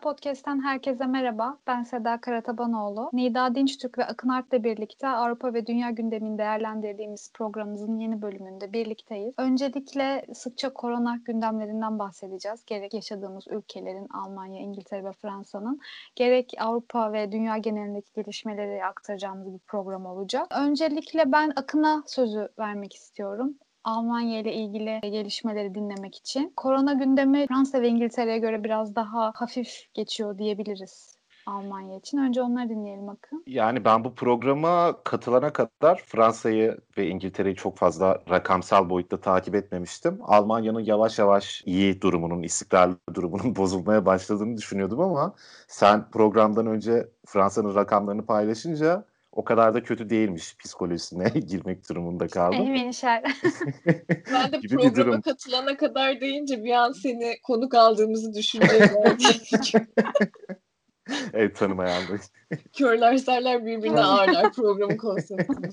Podcast'ten herkese merhaba. Ben Seda Karatabanoğlu. Nida Dinçtürk ve Akın Art'la birlikte Avrupa ve Dünya gündemini değerlendirdiğimiz programımızın yeni bölümünde birlikteyiz. Öncelikle sıkça korona gündemlerinden bahsedeceğiz. Gerek yaşadığımız ülkelerin Almanya, İngiltere ve Fransa'nın gerek Avrupa ve dünya genelindeki gelişmeleri aktaracağımız bir program olacak. Öncelikle ben Akın'a sözü vermek istiyorum. Almanya ile ilgili gelişmeleri dinlemek için. Korona gündemi Fransa ve İngiltere'ye göre biraz daha hafif geçiyor diyebiliriz Almanya için. Önce onları dinleyelim Akın. Yani ben bu programa katılana kadar Fransa'yı ve İngiltere'yi çok fazla rakamsal boyutta takip etmemiştim. Almanya'nın yavaş yavaş iyi durumunun, istikrarlı durumunun bozulmaya başladığını düşünüyordum ama sen programdan önce Fransa'nın rakamlarını paylaşınca o kadar da kötü değilmiş psikolojisine girmek durumunda kaldım. Emin. Ben de Gibi programa durum. katılana kadar deyince bir an seni konuk aldığımızı düşünce evet tanımayan da. körler serler birbirine ağırlar programın konseptinde.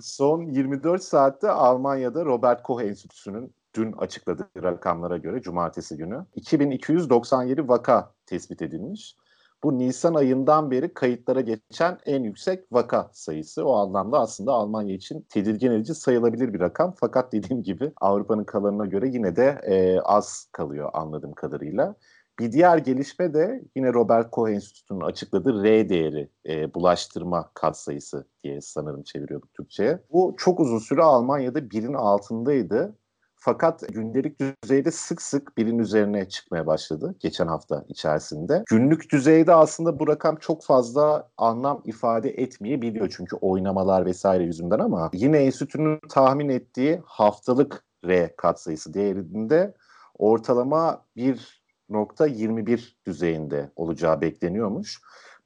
Son 24 saatte Almanya'da Robert Koch Enstitüsü'nün dün açıkladığı rakamlara göre cumartesi günü 2297 vaka tespit edilmiş. Bu Nisan ayından beri kayıtlara geçen en yüksek vaka sayısı. O anlamda aslında Almanya için tedirgin edici sayılabilir bir rakam. Fakat dediğim gibi Avrupa'nın kalanına göre yine de e, az kalıyor anladığım kadarıyla. Bir diğer gelişme de yine Robert Koch Enstitüsü'nün açıkladığı R değeri, e, bulaştırma katsayısı diye sanırım çeviriyorduk Türkçe'ye. Bu çok uzun süre Almanya'da birin altındaydı. Fakat gündelik düzeyde sık sık birin üzerine çıkmaya başladı geçen hafta içerisinde. Günlük düzeyde aslında bu rakam çok fazla anlam ifade etmeyebiliyor çünkü oynamalar vesaire yüzünden ama yine enstitünün tahmin ettiği haftalık R katsayısı değerinde ortalama 1.21 düzeyinde olacağı bekleniyormuş.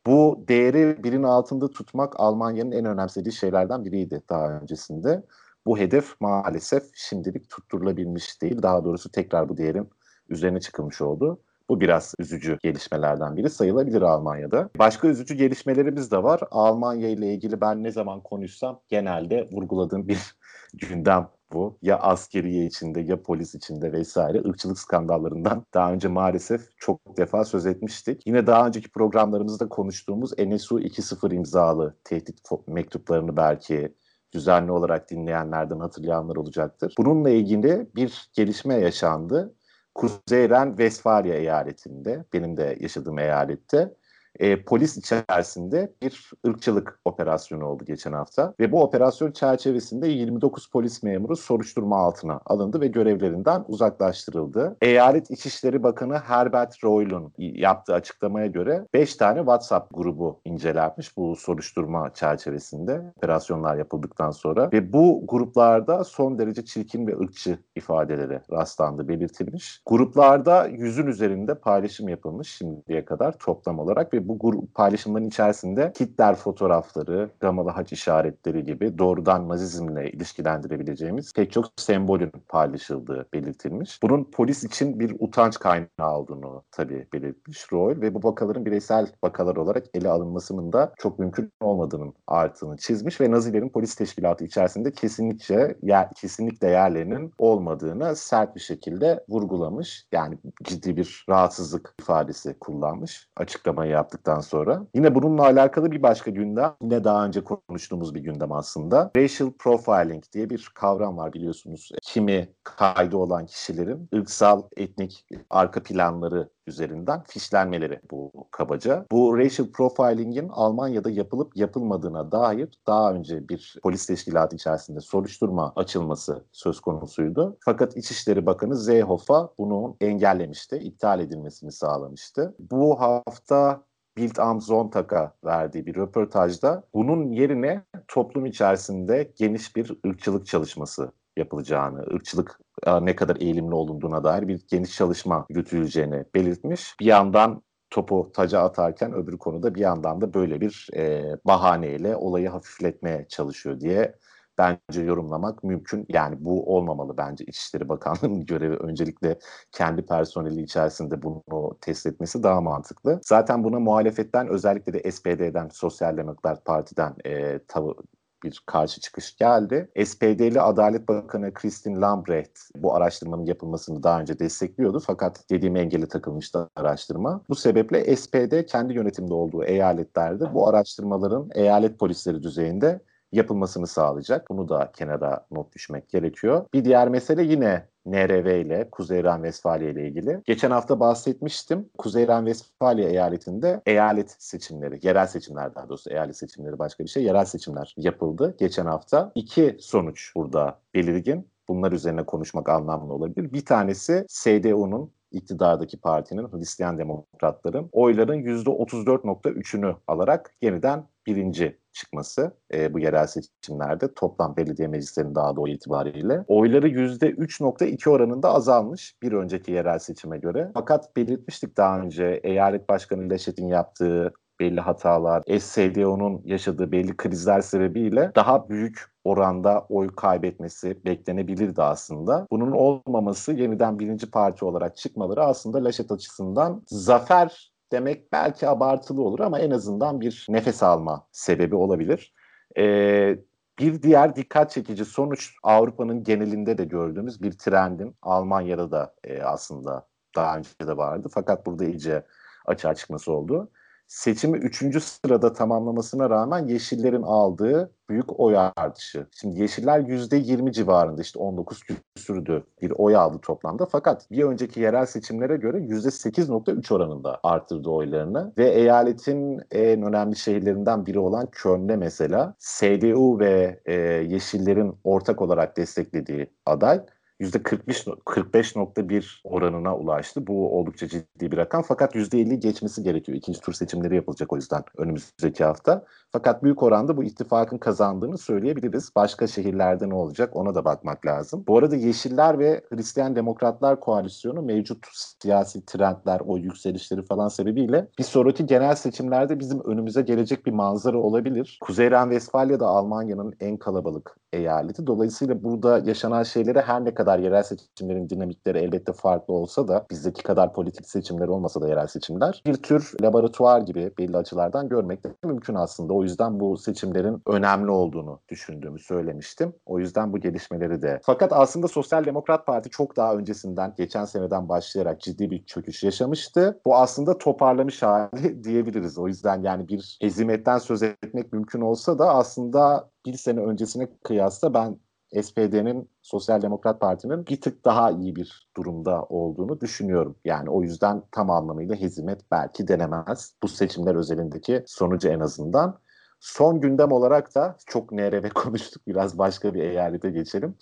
Bu değeri birin altında tutmak Almanya'nın en önemsediği şeylerden biriydi daha öncesinde. Bu hedef maalesef şimdilik tutturulabilmiş değil. Daha doğrusu tekrar bu değerin üzerine çıkılmış oldu. Bu biraz üzücü gelişmelerden biri sayılabilir Almanya'da. Başka üzücü gelişmelerimiz de var. Almanya ile ilgili ben ne zaman konuşsam genelde vurguladığım bir gündem bu. Ya askeriye içinde ya polis içinde vesaire ırkçılık skandallarından daha önce maalesef çok defa söz etmiştik. Yine daha önceki programlarımızda konuştuğumuz NSU 2.0 imzalı tehdit mektuplarını belki düzenli olarak dinleyenlerden hatırlayanlar olacaktır. Bununla ilgili bir gelişme yaşandı. Kuzey Ren Westfalia eyaletinde, benim de yaşadığım eyalette e, polis içerisinde bir ırkçılık operasyonu oldu geçen hafta. Ve bu operasyon çerçevesinde 29 polis memuru soruşturma altına alındı ve görevlerinden uzaklaştırıldı. Eyalet İçişleri Bakanı Herbert Reul'un yaptığı açıklamaya göre 5 tane WhatsApp grubu incelenmiş bu soruşturma çerçevesinde operasyonlar yapıldıktan sonra. Ve bu gruplarda son derece çirkin ve ırkçı ifadelere rastlandı, belirtilmiş. Gruplarda yüzün üzerinde paylaşım yapılmış şimdiye kadar toplam olarak ve bu grup paylaşımların içerisinde Hitler fotoğrafları, gamalı haç işaretleri gibi doğrudan nazizmle ilişkilendirebileceğimiz pek çok sembolün paylaşıldığı belirtilmiş. Bunun polis için bir utanç kaynağı olduğunu tabii belirtmiş Roy ve bu vakaların bireysel vakalar olarak ele alınmasının da çok mümkün olmadığının artığını çizmiş ve Nazilerin polis teşkilatı içerisinde kesinlikle yer, kesinlikle yerlerinin olmadığını sert bir şekilde vurgulamış. Yani ciddi bir rahatsızlık ifadesi kullanmış açıklamayı yaptıktan sonra. Yine bununla alakalı bir başka gündem, yine daha önce konuştuğumuz bir gündem aslında. Racial profiling diye bir kavram var biliyorsunuz. Kimi kaydı olan kişilerin ırksal, etnik arka planları üzerinden fişlenmeleri bu kabaca. Bu racial profiling'in Almanya'da yapılıp yapılmadığına dair daha önce bir polis teşkilatı içerisinde soruşturma açılması söz konusuydu. Fakat İçişleri Bakanı Seehofer bunu engellemişti, iptal edilmesini sağlamıştı. Bu hafta Bild am Sonntag'a verdiği bir röportajda bunun yerine toplum içerisinde geniş bir ırkçılık çalışması yapılacağını, ırkçılık e, ne kadar eğilimli olunduğuna dair bir geniş çalışma yürütüleceğini belirtmiş. Bir yandan topu taca atarken öbür konuda bir yandan da böyle bir e, bahaneyle olayı hafifletmeye çalışıyor diye bence yorumlamak mümkün. Yani bu olmamalı bence İçişleri Bakanlığı'nın görevi. Öncelikle kendi personeli içerisinde bunu test etmesi daha mantıklı. Zaten buna muhalefetten özellikle de SPD'den, Sosyal Demokrat Parti'den e, tav- bir karşı çıkış geldi. SPD'li Adalet Bakanı Christine Lambrecht bu araştırmanın yapılmasını daha önce destekliyordu fakat dediğim engeli takılmıştı araştırma. Bu sebeple SPD kendi yönetimde olduğu eyaletlerde bu araştırmaların eyalet polisleri düzeyinde yapılmasını sağlayacak. Bunu da kenara not düşmek gerekiyor. Bir diğer mesele yine NRV ile Kuzey Ren-Vesfalya ile ilgili. Geçen hafta bahsetmiştim. Kuzey Ren-Vesfalya eyaletinde eyalet seçimleri, yerel seçimler daha doğrusu eyalet seçimleri başka bir şey, yerel seçimler yapıldı geçen hafta. İki sonuç burada belirgin. Bunlar üzerine konuşmak anlamlı olabilir. Bir tanesi SDU'nun iktidardaki partinin Hristiyan Demokratların oyların %34.3'ünü alarak yeniden birinci çıkması e, bu yerel seçimlerde toplam belediye meclislerinin dağıdığı oy itibariyle. Oyları %3.2 oranında azalmış bir önceki yerel seçime göre. Fakat belirtmiştik daha önce eyalet başkanı Leşet'in yaptığı belli hatalar, SDO'nun yaşadığı belli krizler sebebiyle daha büyük oranda oy kaybetmesi beklenebilirdi aslında. Bunun olmaması yeniden birinci parti olarak çıkmaları aslında Laşet açısından zafer demek belki abartılı olur ama en azından bir nefes alma sebebi olabilir. Ee, bir diğer dikkat çekici sonuç Avrupa'nın genelinde de gördüğümüz bir trendin Almanya'da da e, aslında daha önce de vardı fakat burada iyice açığa çıkması oldu seçimi üçüncü sırada tamamlamasına rağmen Yeşillerin aldığı büyük oy artışı. Şimdi Yeşiller yüzde yirmi civarında işte 19 küsürdü bir oy aldı toplamda. Fakat bir önceki yerel seçimlere göre yüzde 8.3 oranında arttırdı oylarını. Ve eyaletin en önemli şehirlerinden biri olan Köln'de mesela CDU ve e, Yeşillerin ortak olarak desteklediği aday %45.1 oranına ulaştı. Bu oldukça ciddi bir rakam. Fakat %50 geçmesi gerekiyor. İkinci tur seçimleri yapılacak o yüzden önümüzdeki hafta. Fakat büyük oranda bu ittifakın kazandığını söyleyebiliriz. Başka şehirlerde ne olacak ona da bakmak lazım. Bu arada Yeşiller ve Hristiyan Demokratlar Koalisyonu mevcut siyasi trendler, o yükselişleri falan sebebiyle bir sonraki genel seçimlerde bizim önümüze gelecek bir manzara olabilir. Kuzey Ren-Vesfalya da Almanya'nın en kalabalık eyaleti. Dolayısıyla burada yaşanan şeyleri her ne kadar yerel seçimlerin dinamikleri elbette farklı olsa da bizdeki kadar politik seçimler olmasa da yerel seçimler bir tür laboratuvar gibi belli açılardan görmek de mümkün aslında. O yüzden bu seçimlerin önemli olduğunu düşündüğümü söylemiştim. O yüzden bu gelişmeleri de. Fakat aslında Sosyal Demokrat Parti çok daha öncesinden, geçen seneden başlayarak ciddi bir çöküş yaşamıştı. Bu aslında toparlamış hali diyebiliriz. O yüzden yani bir ezimetten söz etmek mümkün olsa da aslında bir sene öncesine kıyasla ben SPD'nin Sosyal Demokrat Parti'nin bir tık daha iyi bir durumda olduğunu düşünüyorum. Yani o yüzden tam anlamıyla hezimet belki denemez. Bu seçimler özelindeki sonucu en azından. Son gündem olarak da çok nerede konuştuk. Biraz başka bir eyalete geçelim.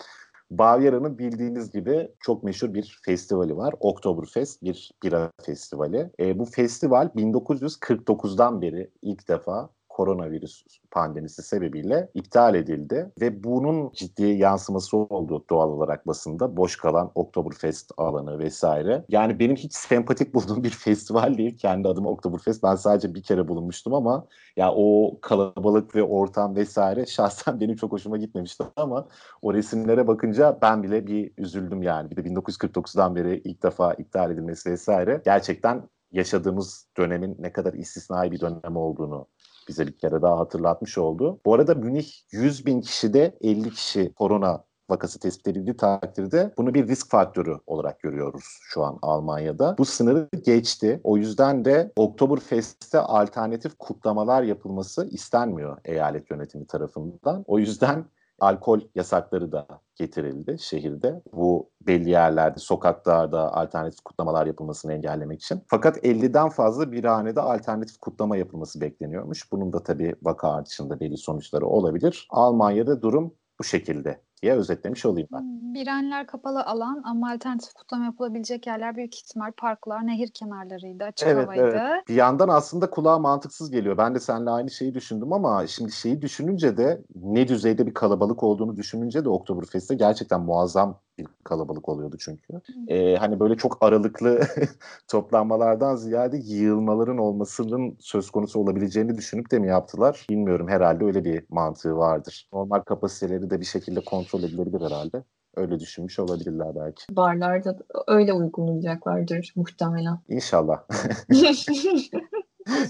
Bavyera'nın bildiğiniz gibi çok meşhur bir festivali var. Oktoberfest bir bira festivali. E, bu festival 1949'dan beri ilk defa koronavirüs pandemisi sebebiyle iptal edildi ve bunun ciddi yansıması oldu doğal olarak basında. Boş kalan Oktoberfest alanı vesaire. Yani benim hiç sempatik bulduğum bir festival değil. Kendi adıma Oktoberfest. Ben sadece bir kere bulunmuştum ama ya o kalabalık ve ortam vesaire şahsen benim çok hoşuma gitmemişti ama o resimlere bakınca ben bile bir üzüldüm yani. Bir de 1949'dan beri ilk defa iptal edilmesi vesaire. Gerçekten yaşadığımız dönemin ne kadar istisnai bir dönem olduğunu bize bir kere daha hatırlatmış oldu. Bu arada Münih 100 bin kişide 50 kişi korona vakası tespit edildiği takdirde bunu bir risk faktörü olarak görüyoruz şu an Almanya'da. Bu sınırı geçti. O yüzden de Oktoberfest'te alternatif kutlamalar yapılması istenmiyor eyalet yönetimi tarafından. O yüzden alkol yasakları da getirildi şehirde. Bu belli yerlerde, sokaklarda alternatif kutlamalar yapılmasını engellemek için. Fakat 50'den fazla bir hanede alternatif kutlama yapılması bekleniyormuş. Bunun da tabii vaka artışında belli sonuçları olabilir. Almanya'da durum bu şekilde diye özetlemiş olayım ben. Birenler kapalı alan ama alternatif kutlama yapılabilecek yerler büyük ihtimal parklar, nehir kenarlarıydı, açık evet, havaydı. Evet. Bir yandan aslında kulağa mantıksız geliyor. Ben de seninle aynı şeyi düşündüm ama şimdi şeyi düşününce de ne düzeyde bir kalabalık olduğunu düşününce de Oktoberfest'te gerçekten muazzam bir kalabalık oluyordu çünkü. Ee, hani böyle çok aralıklı toplanmalardan ziyade yığılmaların olmasının söz konusu olabileceğini düşünüp de mi yaptılar? Bilmiyorum herhalde öyle bir mantığı vardır. Normal kapasiteleri de bir şekilde kontrol edilebilir herhalde. Öyle düşünmüş olabilirler belki. Barlarda öyle uygulayacaklardır muhtemelen. İnşallah.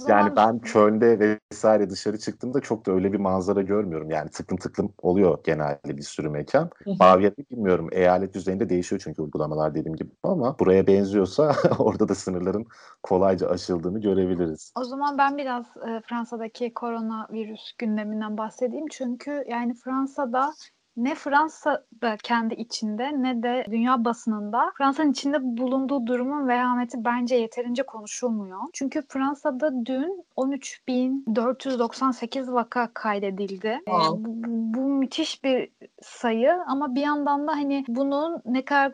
Yani ben Köln'de vesaire dışarı çıktığımda çok da öyle bir manzara görmüyorum. Yani tıklım tıklım oluyor genelde bir sürü mekan. Bavyera'yı bilmiyorum. Eyalet düzeyinde değişiyor çünkü uygulamalar dediğim gibi ama buraya benziyorsa orada da sınırların kolayca aşıldığını görebiliriz. O zaman ben biraz e, Fransa'daki koronavirüs gündeminden bahsedeyim. Çünkü yani Fransa'da ne Fransa'da kendi içinde ne de dünya basınında Fransa'nın içinde bulunduğu durumun vehameti bence yeterince konuşulmuyor. Çünkü Fransa'da dün 13.498 vaka kaydedildi. Ee, Wow. bu, bu- bu müthiş bir sayı ama bir yandan da hani bunun ne kadar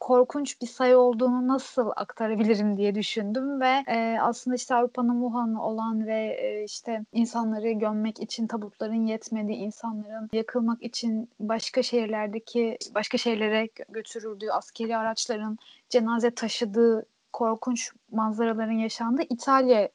korkunç bir sayı olduğunu nasıl aktarabilirim diye düşündüm ve e, aslında işte Avrupa'nın Wuhan'ı olan ve e, işte insanları gömmek için tabutların yetmediği, insanların yakılmak için başka şehirlerdeki başka şehirlere gö- götürüldüğü askeri araçların cenaze taşıdığı korkunç manzaraların yaşandığı İtalya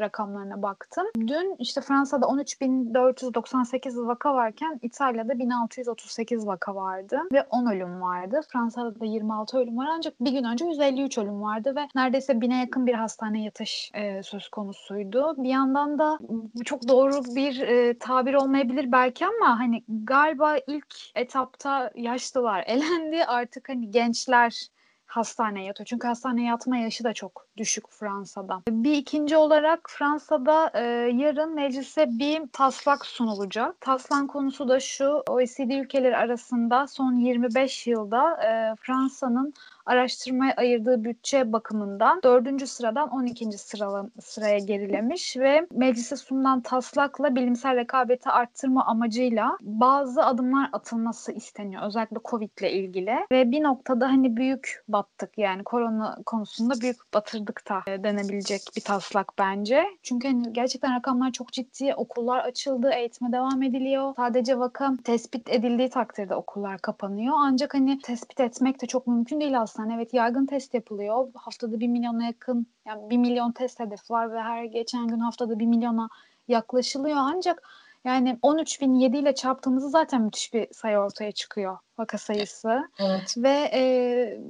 rakamlarına baktım. Dün işte Fransa'da 13.498 vaka varken İtalya'da 1638 vaka vardı ve 10 ölüm vardı. Fransa'da da 26 ölüm var ancak bir gün önce 153 ölüm vardı ve neredeyse bine yakın bir hastane yatış e, söz konusuydu. Bir yandan da çok doğru bir e, tabir olmayabilir belki ama hani galiba ilk etapta yaşlılar elendi artık hani gençler hastaneye yatıyor. Çünkü hastaneye yatma yaşı da çok düşük Fransa'da. Bir ikinci olarak Fransa'da e, yarın meclise bir taslak sunulacak. Taslak konusu da şu. OECD ülkeleri arasında son 25 yılda e, Fransa'nın araştırmaya ayırdığı bütçe bakımından 4. sıradan 12. Sıra, sıraya gerilemiş ve meclise sunulan taslakla bilimsel rekabeti arttırma amacıyla bazı adımlar atılması isteniyor. Özellikle Covid ile ilgili ve bir noktada hani büyük battık yani korona konusunda büyük batırdık da e, denebilecek bir taslak bence. Çünkü hani gerçekten rakamlar çok ciddi. Okullar açıldı, eğitime devam ediliyor. Sadece vaka tespit edildiği takdirde okullar kapanıyor. Ancak hani tespit etmek de çok mümkün değil aslında. Evet yaygın test yapılıyor. Haftada bir milyona yakın yani bir milyon test hedefi var ve her geçen gün haftada bir milyona yaklaşılıyor. Ancak yani 13.007 ile çarptığımızda zaten müthiş bir sayı ortaya çıkıyor vaka sayısı. Evet. Ve e,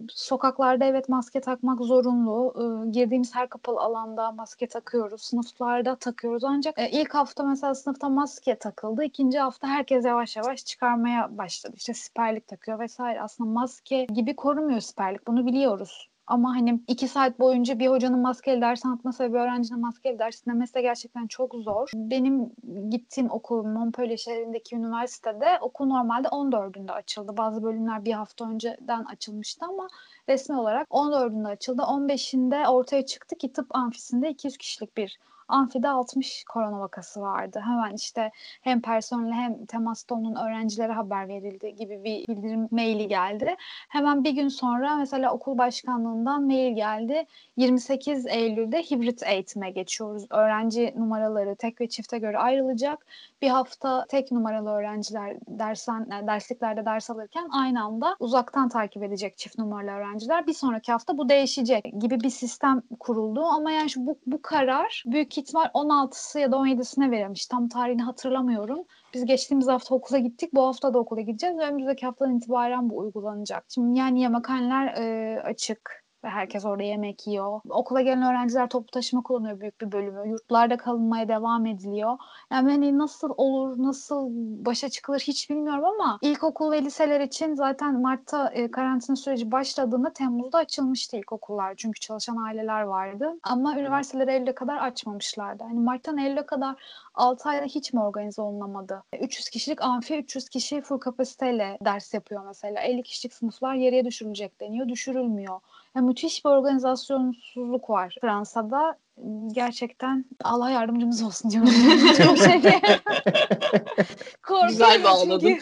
sokaklarda evet maske takmak zorunlu. E, girdiğimiz her kapalı alanda maske takıyoruz. Sınıflarda takıyoruz. Ancak e, ilk hafta mesela sınıfta maske takıldı. İkinci hafta herkes yavaş yavaş çıkarmaya başladı. İşte siperlik takıyor vesaire. Aslında maske gibi korumuyor siperlik. Bunu biliyoruz. Ama hani iki saat boyunca bir hocanın maskeli ders anlatması ve bir öğrencinin maskeli ders dinlemesi de gerçekten çok zor. Benim gittiğim okul Montpellier şehrindeki üniversitede okul normalde 14'ünde açıldı. Bazı bölümler bir hafta önceden açılmıştı ama resmi olarak 14'ünde açıldı. 15'inde ortaya çıktı ki tıp amfisinde 200 kişilik bir amfide 60 korona vakası vardı. Hemen işte hem personele hem temasta onun öğrencilere haber verildi gibi bir bildirim maili geldi. Hemen bir gün sonra mesela okul başkanlığından mail geldi. 28 Eylül'de hibrit eğitime geçiyoruz. Öğrenci numaraları tek ve çifte göre ayrılacak. Bir hafta tek numaralı öğrenciler dersen, dersliklerde ders alırken aynı anda uzaktan takip edecek çift numaralı öğrenciler. Bir sonraki hafta bu değişecek gibi bir sistem kuruldu. Ama yani şu, bu, bu karar büyük ihtimal 16'sı ya da 17'sine verilmiş. Tam tarihini hatırlamıyorum. Biz geçtiğimiz hafta okula gittik. Bu hafta da okula gideceğiz önümüzdeki haftadan itibaren bu uygulanacak. Şimdi yani yemekhaneler e, açık ve herkes orada yemek yiyor. Okula gelen öğrenciler toplu taşıma kullanıyor büyük bir bölümü. Yurtlarda kalınmaya devam ediliyor. Yani hani nasıl olur, nasıl başa çıkılır hiç bilmiyorum ama ilkokul ve liseler için zaten Mart'ta e, karantina süreci başladığında Temmuz'da açılmıştı ilkokullar. Çünkü çalışan aileler vardı. Ama üniversiteleri Eylül'e kadar açmamışlardı. Hani Mart'tan Eylül'e kadar 6 ayda hiç mi organize olunamadı? 300 kişilik amfi 300 kişi full kapasiteyle ders yapıyor mesela. 50 kişilik sınıflar yarıya düşürülecek deniyor. Düşürülmüyor. Yani müthiş bir organizasyonsuzluk var Fransa'da. Gerçekten Allah yardımcımız olsun diyorum. Çok şey Güzel bağladın.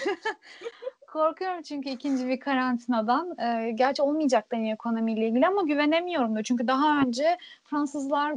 Korkuyorum çünkü ikinci bir karantinadan. Ee, gerçi olmayacak deniyor ekonomiyle ilgili ama güvenemiyorum da. Çünkü daha önce Fransızlar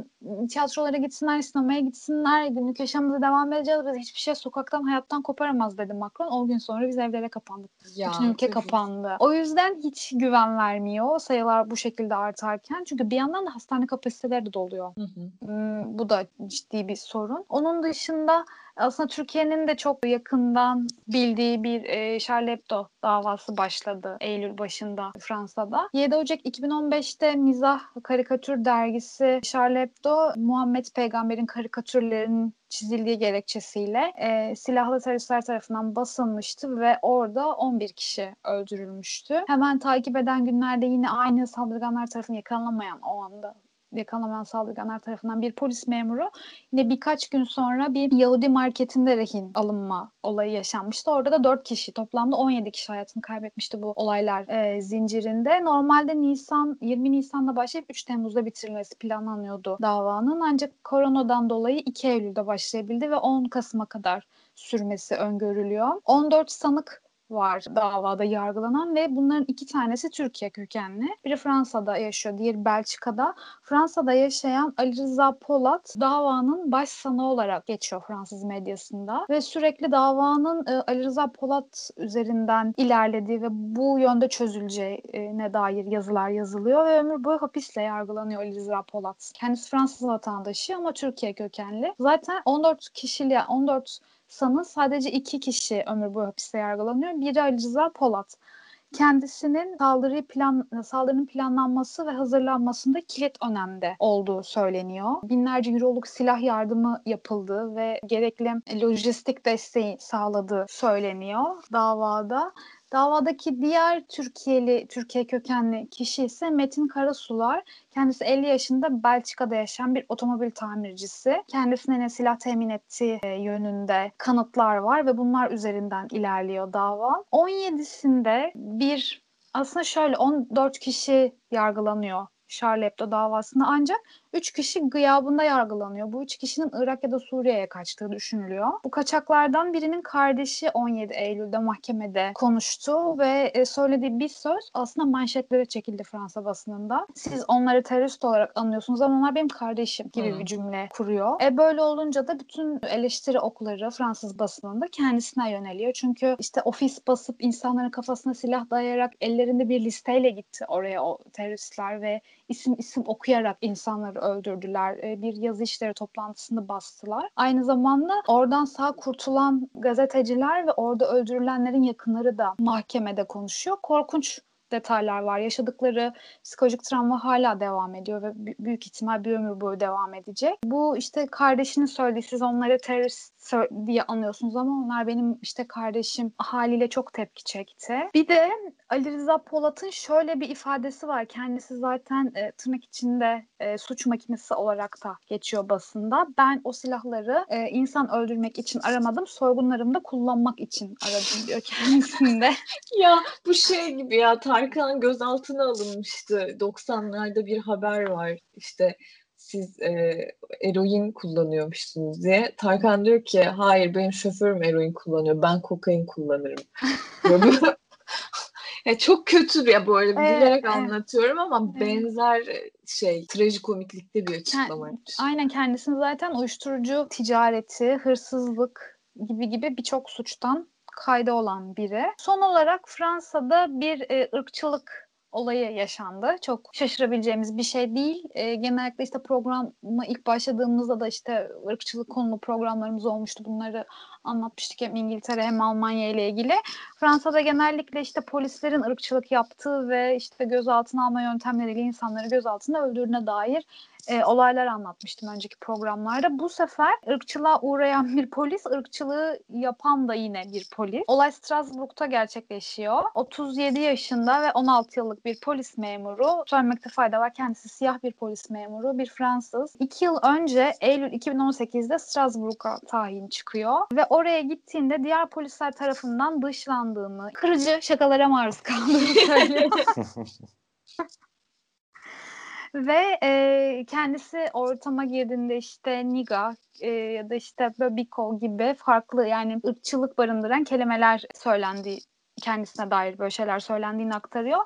tiyatrolara gitsinler, sinemaya gitsinler, günlük yaşamımıza devam edeceğiz. Biz hiçbir şey sokaktan, hayattan koparamaz dedi Macron. O gün sonra biz evlere kapandık. Ya, Bütün ülke tabii. kapandı. O yüzden hiç güven vermiyor sayılar bu şekilde artarken. Çünkü bir yandan da hastane kapasiteleri de doluyor. Hı hı. Hmm, bu da ciddi bir sorun. Onun dışında aslında Türkiye'nin de çok yakından bildiği bir e, Charlie Hebdo davası başladı Eylül başında Fransa'da. 7 Ocak 2015'te Mizah Karikatür dergisi Charlie Hebdo Muhammed Peygamber'in karikatürlerinin çizildiği gerekçesiyle e, silahlı teröristler tarafından basılmıştı ve orada 11 kişi öldürülmüştü. Hemen takip eden günlerde yine aynı saldırganlar tarafından yakalanamayan o anda yakalamayan saldırganlar tarafından bir polis memuru yine birkaç gün sonra bir Yahudi marketinde rehin alınma olayı yaşanmıştı. Orada da 4 kişi toplamda 17 kişi hayatını kaybetmişti bu olaylar e, zincirinde. Normalde Nisan 20 Nisan'da başlayıp 3 Temmuz'da bitirilmesi planlanıyordu davanın ancak koronadan dolayı 2 Eylül'de başlayabildi ve 10 Kasım'a kadar sürmesi öngörülüyor. 14 sanık var davada yargılanan ve bunların iki tanesi Türkiye kökenli. Biri Fransa'da yaşıyor, diğeri Belçika'da. Fransa'da yaşayan Ali Rıza Polat davanın baş sanığı olarak geçiyor Fransız medyasında ve sürekli davanın e, Ali Rıza Polat üzerinden ilerlediği ve bu yönde çözüleceğine dair yazılar yazılıyor ve ömür boyu hapisle yargılanıyor Ali Rıza Polat. Kendisi Fransız vatandaşı ama Türkiye kökenli. Zaten 14 kişiliğe 14 sanı sadece iki kişi ömür boyu hapiste yargılanıyor. Biri Ali Rıza Polat. Kendisinin saldırıyı plan, saldırının planlanması ve hazırlanmasında kilit önemde olduğu söyleniyor. Binlerce euroluk silah yardımı yapıldı ve gerekli lojistik desteği sağladığı söyleniyor davada. Davadaki diğer Türkiye'li, Türkiye kökenli kişi ise Metin Karasular. Kendisi 50 yaşında Belçika'da yaşayan bir otomobil tamircisi. Kendisine ne silah temin ettiği e, yönünde kanıtlar var ve bunlar üzerinden ilerliyor dava. 17'sinde bir aslında şöyle 14 kişi yargılanıyor Charlie Hebdo davasında ancak 3 kişi gıyabında yargılanıyor. Bu 3 kişinin Irak ya da Suriye'ye kaçtığı düşünülüyor. Bu kaçaklardan birinin kardeşi 17 Eylül'de mahkemede konuştu ve e, söylediği bir söz aslında manşetlere çekildi Fransa basınında. Siz onları terörist olarak anlıyorsunuz ama onlar benim kardeşim gibi Hmm. bir cümle kuruyor. E böyle olunca da bütün eleştiri okları Fransız basınında kendisine yöneliyor. Çünkü işte ofis basıp insanların kafasına silah dayayarak ellerinde bir listeyle gitti oraya o teröristler ve isim isim okuyarak insanları öldürdüler. E, bir yazı işleri toplantısında bastılar. Aynı zamanda oradan sağ kurtulan gazeteciler ve orada öldürülenlerin yakınları da mahkemede konuşuyor. Korkunç detaylar var. Yaşadıkları psikolojik travma hala devam ediyor ve büyük ihtimal bir ömür boyu devam edecek. Bu işte kardeşinin söylediği siz onları terörist diye anlıyorsunuz ama onlar benim işte kardeşim haliyle çok tepki çekti. Bir de Ali Rıza Polat'ın şöyle bir ifadesi var. Kendisi zaten e, tırnak içinde e, suç makinesi olarak da geçiyor basında. Ben o silahları e, insan öldürmek için aramadım, soygunlarımda kullanmak için aradım diyor kendisinde. Ya bu şey gibi ya Tarkan gözaltına alınmıştı. 90'larda bir haber var. İşte siz e, eroin kullanıyormuşsunuz diye. Tarkan diyor ki hayır benim şoförüm eroin kullanıyor. Ben kokain kullanırım. Ya çok kötü ya arada Evet, bilerek evet. anlatıyorum ama Evet. benzer e, şey trajikomiklikte bir açıklamaymış. Aynen kendisini zaten uyuşturucu ticareti, hırsızlık gibi gibi birçok suçtan kayda olan biri. Son olarak Fransa'da bir e, ırkçılık olayı yaşandı. Çok şaşırabileceğimiz bir şey değil. E, genellikle işte programa ilk başladığımızda da işte ırkçılık konulu programlarımız olmuştu. Bunları anlatmıştık hem İngiltere hem Almanya ile ilgili. Fransa'da genellikle işte polislerin ırkçılık yaptığı ve işte gözaltına alma yöntemleriyle insanları gözaltında öldürdüğüne dair e, olaylar anlatmıştım önceki programlarda. Bu sefer ırkçılığa uğrayan bir polis, ırkçılığı yapan da yine bir polis. Olay Strasbourg'da gerçekleşiyor. 37 yaşında ve 16 yıllık bir polis memuru. Söylemekte fayda var. Kendisi siyah bir polis memuru, bir Fransız. 2 yıl önce Eylül 2018'de Strasbourg'a tayin çıkıyor ve oraya gittiğinde diğer polisler tarafından dışlandığını, kırıcı şakalara maruz kaldığını söylüyor. Ve e, kendisi ortama girdiğinde işte niga e, ya da işte böyle biko gibi farklı yani ırkçılık barındıran kelimeler söylendiği kendisine dair böyle şeyler söylendiğini aktarıyor.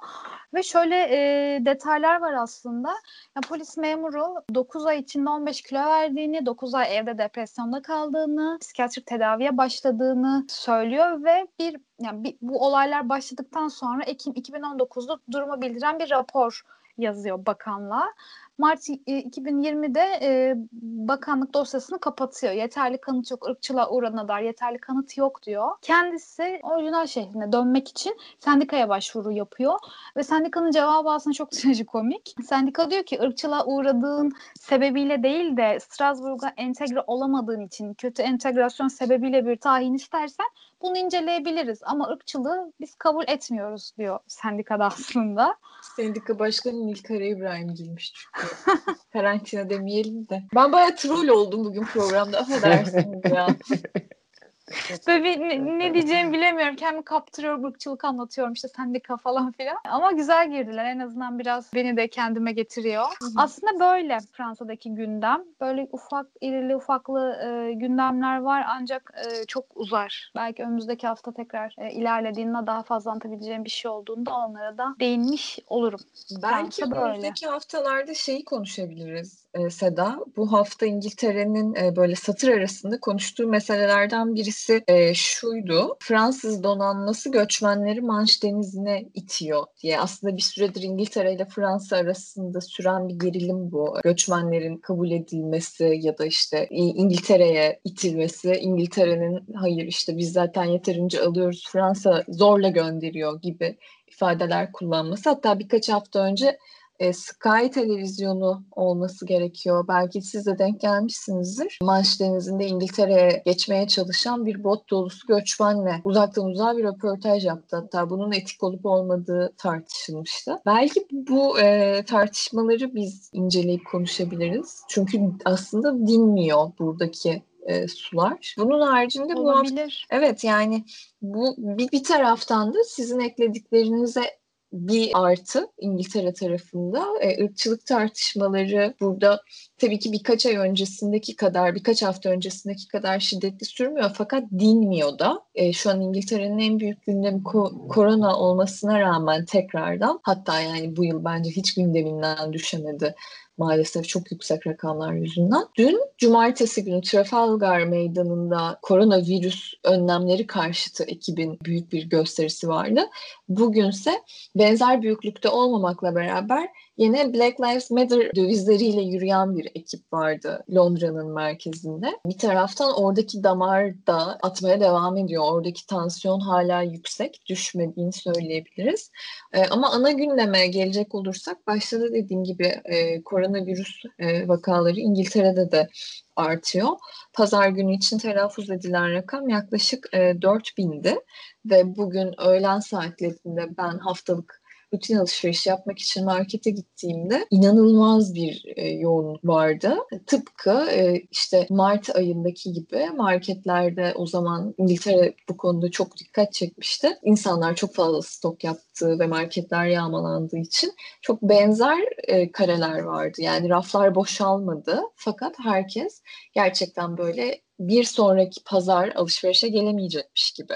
Ve şöyle e, detaylar var aslında. Ya, polis memuru 9 ay içinde 15 kilo verdiğini, 9 ay evde depresyonda kaldığını, psikiyatrik tedaviye başladığını söylüyor ve bir yani bir, bu olaylar başladıktan sonra Ekim 2019'da durumu bildiren bir rapor yazıyor bakanlığa. Mart 2020'de e, bakanlık dosyasını kapatıyor. Yeterli kanıt yok, ırkçılığa uğradığına dair yeterli kanıt yok diyor. Kendisi orijinal şehrine dönmek için sendikaya başvuru yapıyor. Ve sendikanın cevabı aslında çok trajikomik. Sendika diyor ki ırkçılığa uğradığın sebebiyle değil de Strasbourg'a entegre olamadığın için kötü entegrasyon sebebiyle bir tayin istersen bunu inceleyebiliriz ama ırkçılığı biz kabul etmiyoruz diyor sendikada aslında. Sendika Başkanı Nilkara İbrahim girmiş çünkü. Karantina demeyelim de. Ben bayağı troll oldum bugün programda. Affedersiniz ya. Böyle bir, ne, ne diyeceğimi bilemiyorum. Kendimi kaptırıyorum, ırkçılık anlatıyorum işte sendika falan filan. Ama güzel girdiler. En azından biraz beni de kendime getiriyor. Aslında böyle Fransa'daki gündem. Böyle ufak, irili ufaklı e, gündemler var ancak e, çok uzar. Belki önümüzdeki hafta tekrar e, ilerlediğinde daha fazla anlatabileceğim bir şey olduğunda onlara da değinmiş olurum. Belki Fransa böyle. önümüzdeki haftalarda şeyi konuşabiliriz e, Seda. Bu hafta İngiltere'nin e, böyle satır arasında konuştuğu meselelerden birisi e, şuydu. Fransız donanması göçmenleri Manş Denizi'ne itiyor diye. Aslında bir süredir İngiltere ile Fransa arasında süren bir gerilim bu. Göçmenlerin kabul edilmesi ya da işte İngiltere'ye itilmesi. İngiltere'nin hayır işte biz zaten yeterince alıyoruz Fransa zorla gönderiyor gibi ifadeler kullanması. Hatta birkaç hafta önce e, Sky televizyonu olması gerekiyor. Belki siz de denk gelmişsinizdir. Manş Denizi'nde İngiltere'ye geçmeye çalışan bir bot dolusu göçmenle uzaktan uzağa bir röportaj yaptı. Hatta bunun etik olup olmadığı tartışılmıştı. Belki bu e, tartışmaları biz inceleyip konuşabiliriz. Çünkü aslında dinmiyor buradaki e, sular. Bunun haricinde bu Olabilir. Evet yani bu bir, bir taraftan da sizin eklediklerinize bir artı İngiltere tarafında. E, ırkçılık tartışmaları burada tabii ki birkaç ay öncesindeki kadar birkaç hafta öncesindeki kadar şiddetli sürmüyor fakat dinmiyor da. E, şu an İngiltere'nin en büyük gündemi ko- korona olmasına rağmen tekrardan hatta yani bu yıl bence hiç gündeminden düşemedi maalesef çok yüksek rakamlar yüzünden. Dün cumartesi günü Trafalgar Meydanı'nda koronavirüs önlemleri karşıtı ekibin büyük bir gösterisi vardı. Bugünse benzer büyüklükte olmamakla beraber yine Black Lives Matter dövizleriyle yürüyen bir ekip vardı Londra'nın merkezinde. Bir taraftan oradaki damar da atmaya devam ediyor. Oradaki tansiyon hala yüksek, düşmediğini söyleyebiliriz. Ee, ama ana gündeme gelecek olursak başta da dediğim gibi e, koronavirüs e, vakaları İngiltere'de de artıyor. Pazar günü için telaffuz edilen rakam yaklaşık e, 4000'di ve bugün öğlen saatlerinde ben haftalık rutin alışveriş yapmak için markete gittiğimde inanılmaz bir e, yoğunluk vardı. Tıpkı e, işte Mart ayındaki gibi marketlerde o zaman İngiltere bu konuda çok dikkat çekmişti. İnsanlar çok fazla stok yaptığı ve marketler yağmalandığı için çok benzer e, kareler vardı. Yani raflar boşalmadı fakat herkes gerçekten böyle bir sonraki pazar alışverişe gelemeyecekmiş gibi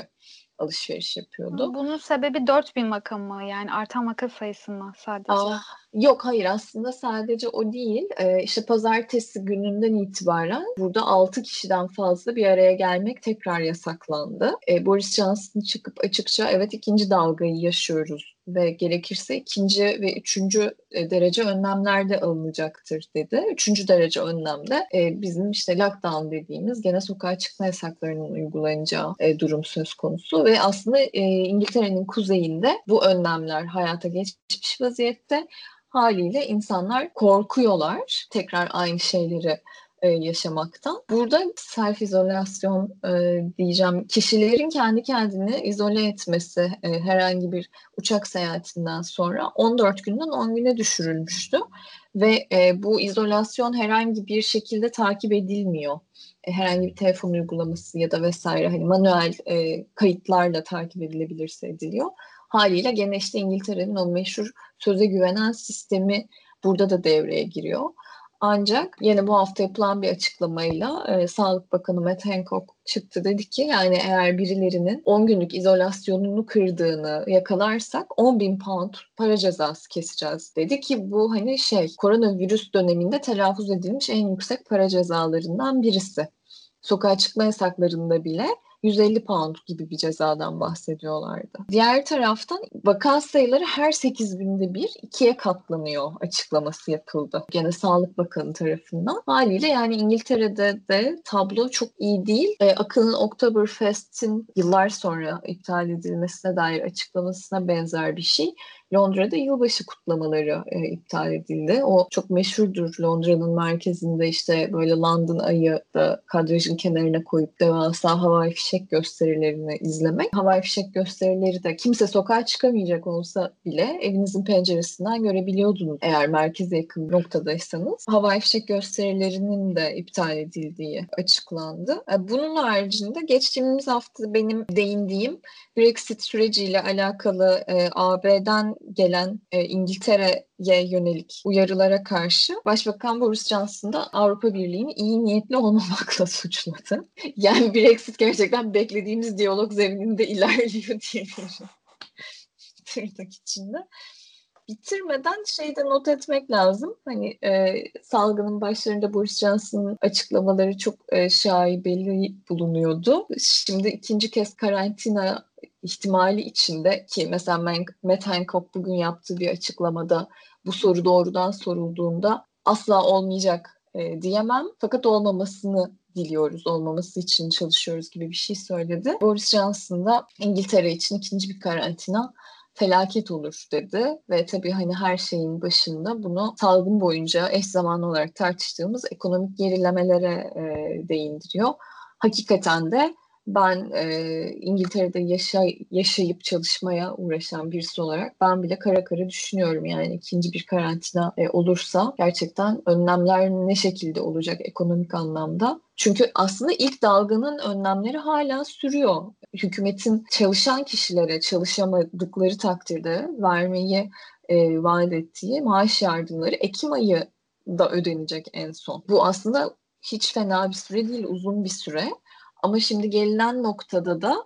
alışveriş yapıyordu. Bunun sebebi 4000 vaka mı? Yani artan vaka sayısı mı sadece? Aa, yok hayır aslında sadece o değil. Ee, işte pazartesi gününden itibaren burada 6 kişiden fazla bir araya gelmek tekrar yasaklandı. Ee, Boris Johnson çıkıp açıkça evet ikinci dalgayı yaşıyoruz ve gerekirse ikinci ve üçüncü e, derece önlemler de alınacaktır dedi. Üçüncü derece önlemde e, bizim işte lockdown dediğimiz gene sokağa çıkma yasaklarının uygulanacağı e, durum söz konusu ve aslında İngiltere'nin kuzeyinde bu önlemler hayata geçmiş vaziyette haliyle insanlar korkuyorlar tekrar aynı şeyleri e, yaşamaktan. Burada self izolasyon e, diyeceğim kişilerin kendi kendini izole etmesi e, herhangi bir uçak seyahatinden sonra 14 günden 10 güne düşürülmüştü ve bu izolasyon herhangi bir şekilde takip edilmiyor. Herhangi bir telefon uygulaması ya da vesaire hani manuel kayıtlarla takip edilebilirse ediliyor. Haliyle gene işte İngiltere'nin o meşhur söze güvenen sistemi burada da devreye giriyor. Ancak yine bu hafta yapılan bir açıklamayla e, Sağlık Bakanı Matt Hancock çıktı dedi ki yani eğer birilerinin 10 günlük izolasyonunu kırdığını yakalarsak 10 bin pound para cezası keseceğiz dedi ki bu hani şey koronavirüs döneminde telaffuz edilmiş en yüksek para cezalarından birisi. Sokağa çıkma yasaklarında bile 150 pound gibi bir cezadan bahsediyorlardı. Diğer taraftan vaka sayıları her 8 günde bir ikiye katlanıyor açıklaması yapıldı. Gene Sağlık Bakanı tarafından. Haliyle yani İngiltere'de de tablo çok iyi değil. E, Akın'ın Oktoberfest'in yıllar sonra iptal edilmesine dair açıklamasına benzer bir şey. Londra'da yılbaşı kutlamaları e, iptal edildi. O çok meşhurdur Londra'nın merkezinde işte böyle London ayı da kadrajın kenarına koyup devasa havai fişek gösterilerini izlemek. Havai fişek gösterileri de kimse sokağa çıkamayacak olsa bile evinizin penceresinden görebiliyordunuz eğer merkeze yakın noktadaysanız. Havai fişek gösterilerinin de iptal edildiği açıklandı. E, bunun haricinde geçtiğimiz hafta benim değindiğim Brexit süreciyle alakalı e, AB'den gelen e, İngiltere'ye yönelik uyarılara karşı Başbakan Boris Johnson da Avrupa Birliği'ni iyi niyetli olmamakla suçladı. Yani Brexit gerçekten beklediğimiz diyalog zemininde ilerliyor diyebilirim. Tırnak içinde bitirmeden şeyde not etmek lazım. Hani e, salgının başlarında Boris Johnson'ın açıklamaları çok e, şaibeli bulunuyordu. Şimdi ikinci kez karantina ihtimali içinde ki mesela Matt Hancock bugün yaptığı bir açıklamada bu soru doğrudan sorulduğunda asla olmayacak e, diyemem. Fakat olmamasını diliyoruz, olmaması için çalışıyoruz gibi bir şey söyledi. Boris Johnson da İngiltere için ikinci bir karantina felaket olur dedi ve tabii hani her şeyin başında bunu salgın boyunca eş zamanlı olarak tartıştığımız ekonomik gerilemelere e, değindiriyor. Hakikaten de ben e, İngiltere'de yaşa, yaşayıp çalışmaya uğraşan birisi olarak ben bile kara kara düşünüyorum. Yani ikinci bir karantina e, olursa gerçekten önlemler ne şekilde olacak ekonomik anlamda? Çünkü aslında ilk dalganın önlemleri hala sürüyor. Hükümetin çalışan kişilere çalışamadıkları takdirde vermeyi e, vaat ettiği maaş yardımları Ekim ayı da ödenecek en son. Bu aslında hiç fena bir süre değil, uzun bir süre. Ama şimdi gelinen noktada da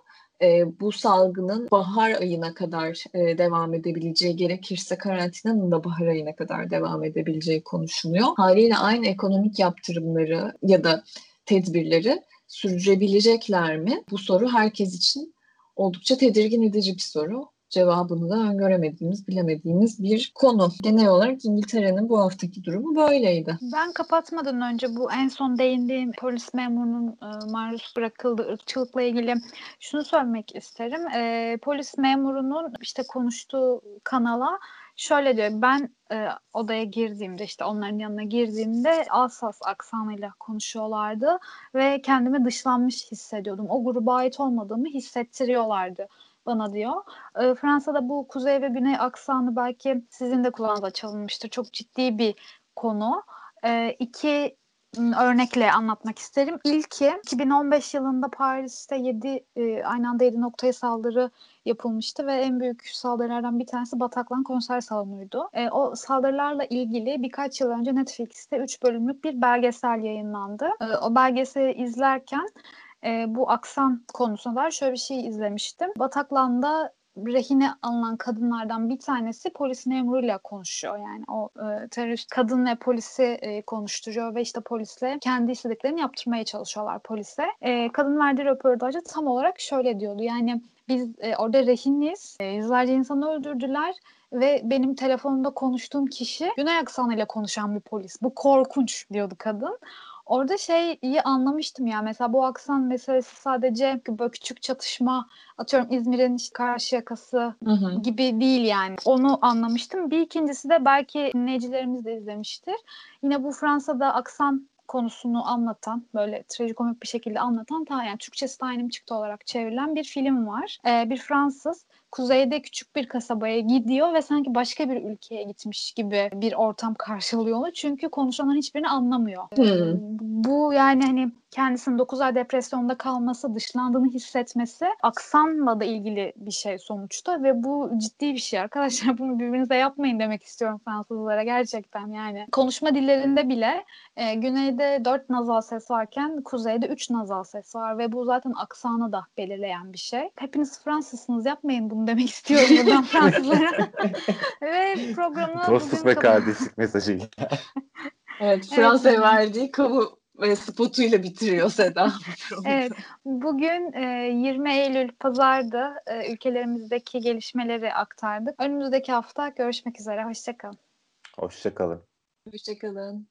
e, bu salgının bahar ayına kadar e, devam edebileceği gerekirse karantinanın da bahar ayına kadar devam edebileceği konuşuluyor. Haliyle aynı ekonomik yaptırımları ya da tedbirleri sürdürebilecekler mi? Bu soru herkes için oldukça tedirgin edici bir soru cevabını da öngöremediğimiz, bilemediğimiz bir konu. Genel olarak İngiltere'nin bu haftaki durumu böyleydi. Ben kapatmadan önce bu en son değindiğim polis memurunun e, maruz bırakıldığı ırkçılıkla ilgili şunu söylemek isterim. E, polis memurunun işte konuştuğu kanala şöyle diyor ben e, odaya girdiğimde işte onların yanına girdiğimde Alsas aksanıyla konuşuyorlardı ve kendimi dışlanmış hissediyordum. O gruba ait olmadığımı hissettiriyorlardı bana diyor. E, Fransa'da bu kuzey ve güney aksanı belki sizin de kulağınıza çalınmıştır. Çok ciddi bir konu. E, iki örnekle anlatmak isterim. İlki 2015 yılında Paris'te 7 e, aynı anda 7 noktaya saldırı yapılmıştı ve en büyük saldırılardan bir tanesi Bataclan konser salonuydu. E, o saldırılarla ilgili birkaç yıl önce Netflix'te 3 bölümlük bir belgesel yayınlandı. E, o belgeseli izlerken e, bu aksan konusuna dair şöyle bir şey izlemiştim. Bataklan'da rehine alınan kadınlardan bir tanesi polis memuruyla konuşuyor. Yani o e, terörist kadın ve polisi e, konuşturuyor ve işte polisle kendi istediklerini yaptırmaya çalışıyorlar polise. E, kadın verdiği röportajda tam olarak şöyle diyordu. Yani biz e, orada rehiniz. E, yüzlerce insanı öldürdüler ve benim telefonumda konuştuğum kişi Güney aksanıyla konuşan bir polis. Bu korkunç diyordu kadın. Orada şeyi anlamıştım ya mesela bu aksan meselesi sadece böyle küçük çatışma atıyorum İzmir'in işte karşı yakası hı hı. gibi değil yani. Onu anlamıştım. Bir ikincisi de belki dinleyicilerimiz de izlemiştir. Yine bu Fransa'da aksan konusunu anlatan böyle trajikomik bir şekilde anlatan ta yani Türkçesi Taynim çıktı olarak çevrilen bir film var. Ee, bir Fransız kuzeyde küçük bir kasabaya gidiyor ve sanki başka bir ülkeye gitmiş gibi bir ortam karşılıyor onu. Çünkü konuşanların hiçbirini anlamıyor. Hmm. Bu yani hani kendisinin 9 ay depresyonda kalması, dışlandığını hissetmesi aksanla da ilgili bir şey sonuçta ve bu ciddi bir şey arkadaşlar. Bunu birbirinize yapmayın demek istiyorum Fransızlara gerçekten yani. Konuşma dillerinde bile e, güneyde 4 nazal ses varken kuzeyde 3 nazal ses var ve bu zaten aksanı da belirleyen bir şey. Hepiniz Fransızsınız yapmayın bunu demek istiyorum buradan Fransızlara. ve programı Dostluk bugün ve kardeşlik mesajı. Evet, Fransa'ya Evet. verdiği kamu ve spotuyla bitiriyor Seda. Evet, bugün e, 20 Eylül Pazar'da e, ülkelerimizdeki gelişmeleri aktardık. Önümüzdeki hafta görüşmek üzere, hoşçakalın. Hoşçakalın. Hoşçakalın.